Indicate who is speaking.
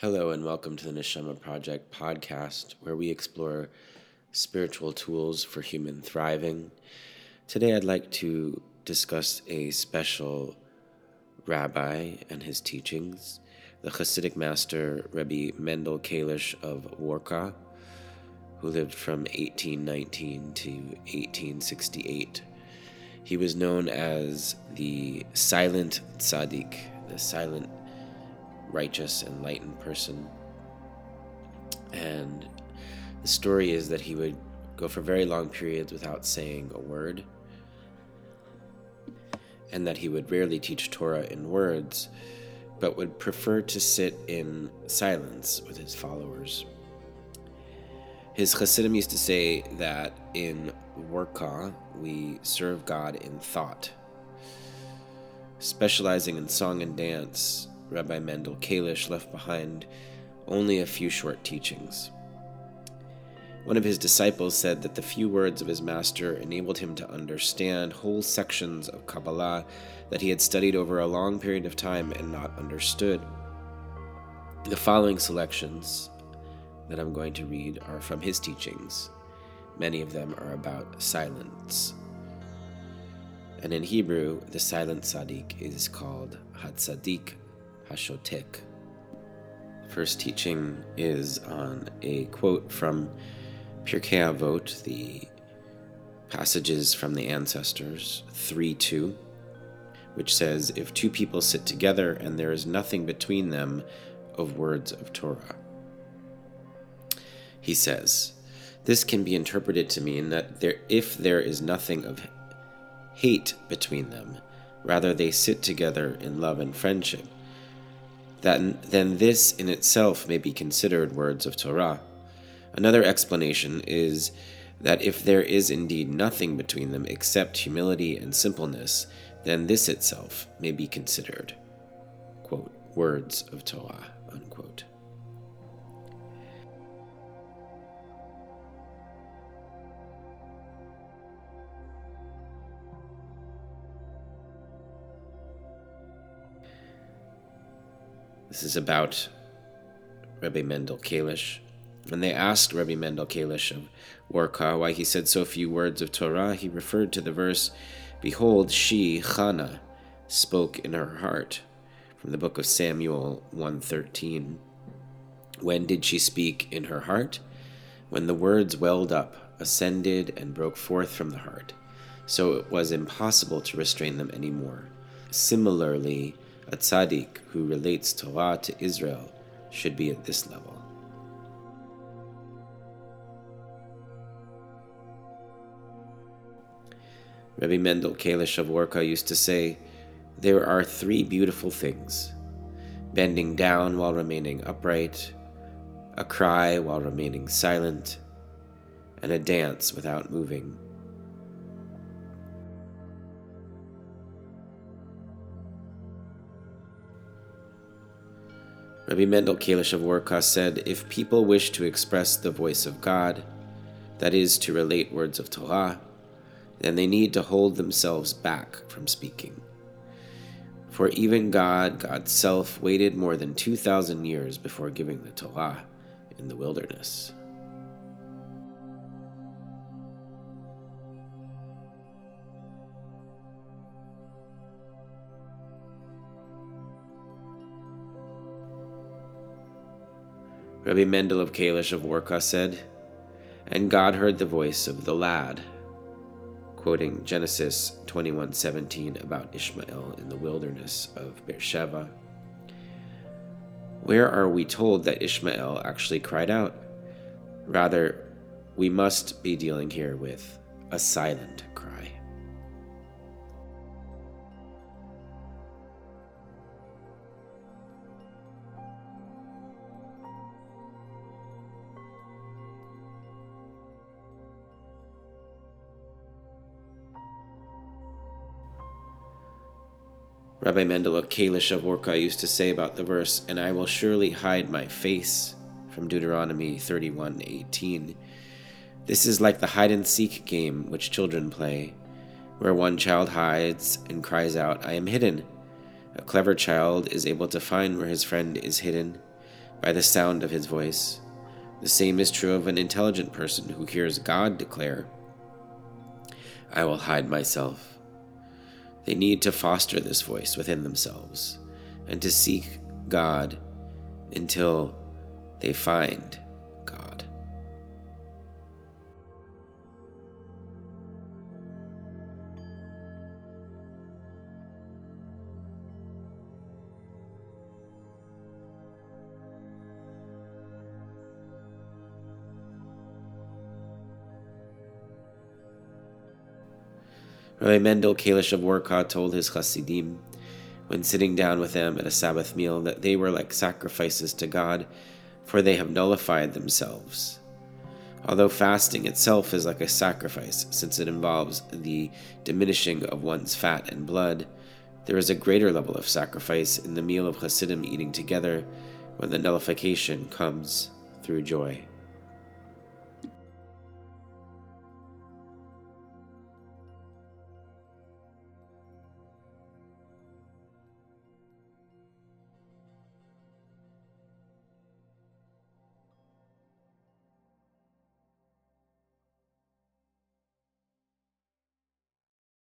Speaker 1: Hello, and welcome to the Neshama Project podcast, where we explore spiritual tools for human thriving. Today, I'd like to discuss a special rabbi and his teachings, the Hasidic master Rebbe Mendel Kalish of Warka, who lived from 1819 to 1868. He was known as the Silent Tzaddik, the Silent righteous, enlightened person. And the story is that he would go for very long periods without saying a word, and that he would rarely teach Torah in words, but would prefer to sit in silence with his followers. His Chassidim used to say that in Warka we serve God in thought. Specializing in song and dance, Rabbi Mendel Kalish left behind only a few short teachings. One of his disciples said that the few words of his master enabled him to understand whole sections of Kabbalah that he had studied over a long period of time and not understood. The following selections that I'm going to read are from his teachings. Many of them are about silence. And in Hebrew, the silent tzaddik is called Hatzadik Hashotek. First teaching is on a quote from Pirkei Avot, the passages from the ancestors, 3 2, which says, If two people sit together and there is nothing between them of words of Torah. He says, This can be interpreted to mean that there, if there is nothing of hate between them, rather they sit together in love and friendship that, then this in itself may be considered words of Torah. Another explanation is that if there is indeed nothing between them except humility and simpleness, then this itself may be considered, quote, words of Torah, unquote. This is about Rebbe Mendel Kalish. When they asked Rebbe Mendel Kalish of Warka why he said so few words of Torah, he referred to the verse, Behold, she, Chana, spoke in her heart, from the book of Samuel 1.13. When did she speak in her heart? When the words welled up, ascended, and broke forth from the heart, so it was impossible to restrain them any more. Similarly, a tzaddik who relates Torah to Israel should be at this level. Rabbi Mendel Kalish of Warka used to say, There are three beautiful things bending down while remaining upright, a cry while remaining silent, and a dance without moving. Rabbi Mendel Kalish of Warka said, If people wish to express the voice of God, that is, to relate words of Torah, then they need to hold themselves back from speaking. For even God, God's self, waited more than 2,000 years before giving the Torah in the wilderness. Rabbi Mendel of Kalish of Warka said, And God heard the voice of the lad, quoting Genesis 21:17 about Ishmael in the wilderness of Beersheba. Where are we told that Ishmael actually cried out? Rather, we must be dealing here with a silent Rabbi Mendel Kalish of Warka used to say about the verse, And I will surely hide my face, from Deuteronomy 31:18. This is like the hide and seek game which children play, where one child hides and cries out, I am hidden. A clever child is able to find where his friend is hidden, by the sound of his voice. The same is true of an intelligent person who hears God declare, I will hide myself. They need to foster this voice within themselves and to seek God until they find Rabbi Mendel Kalish of Warka told his Hasidim, when sitting down with them at a Sabbath meal, that they were like sacrifices to God, for they have nullified themselves. Although fasting itself is like a sacrifice, since it involves the diminishing of one's fat and blood, there is a greater level of sacrifice in the meal of Hasidim eating together when the nullification comes through joy.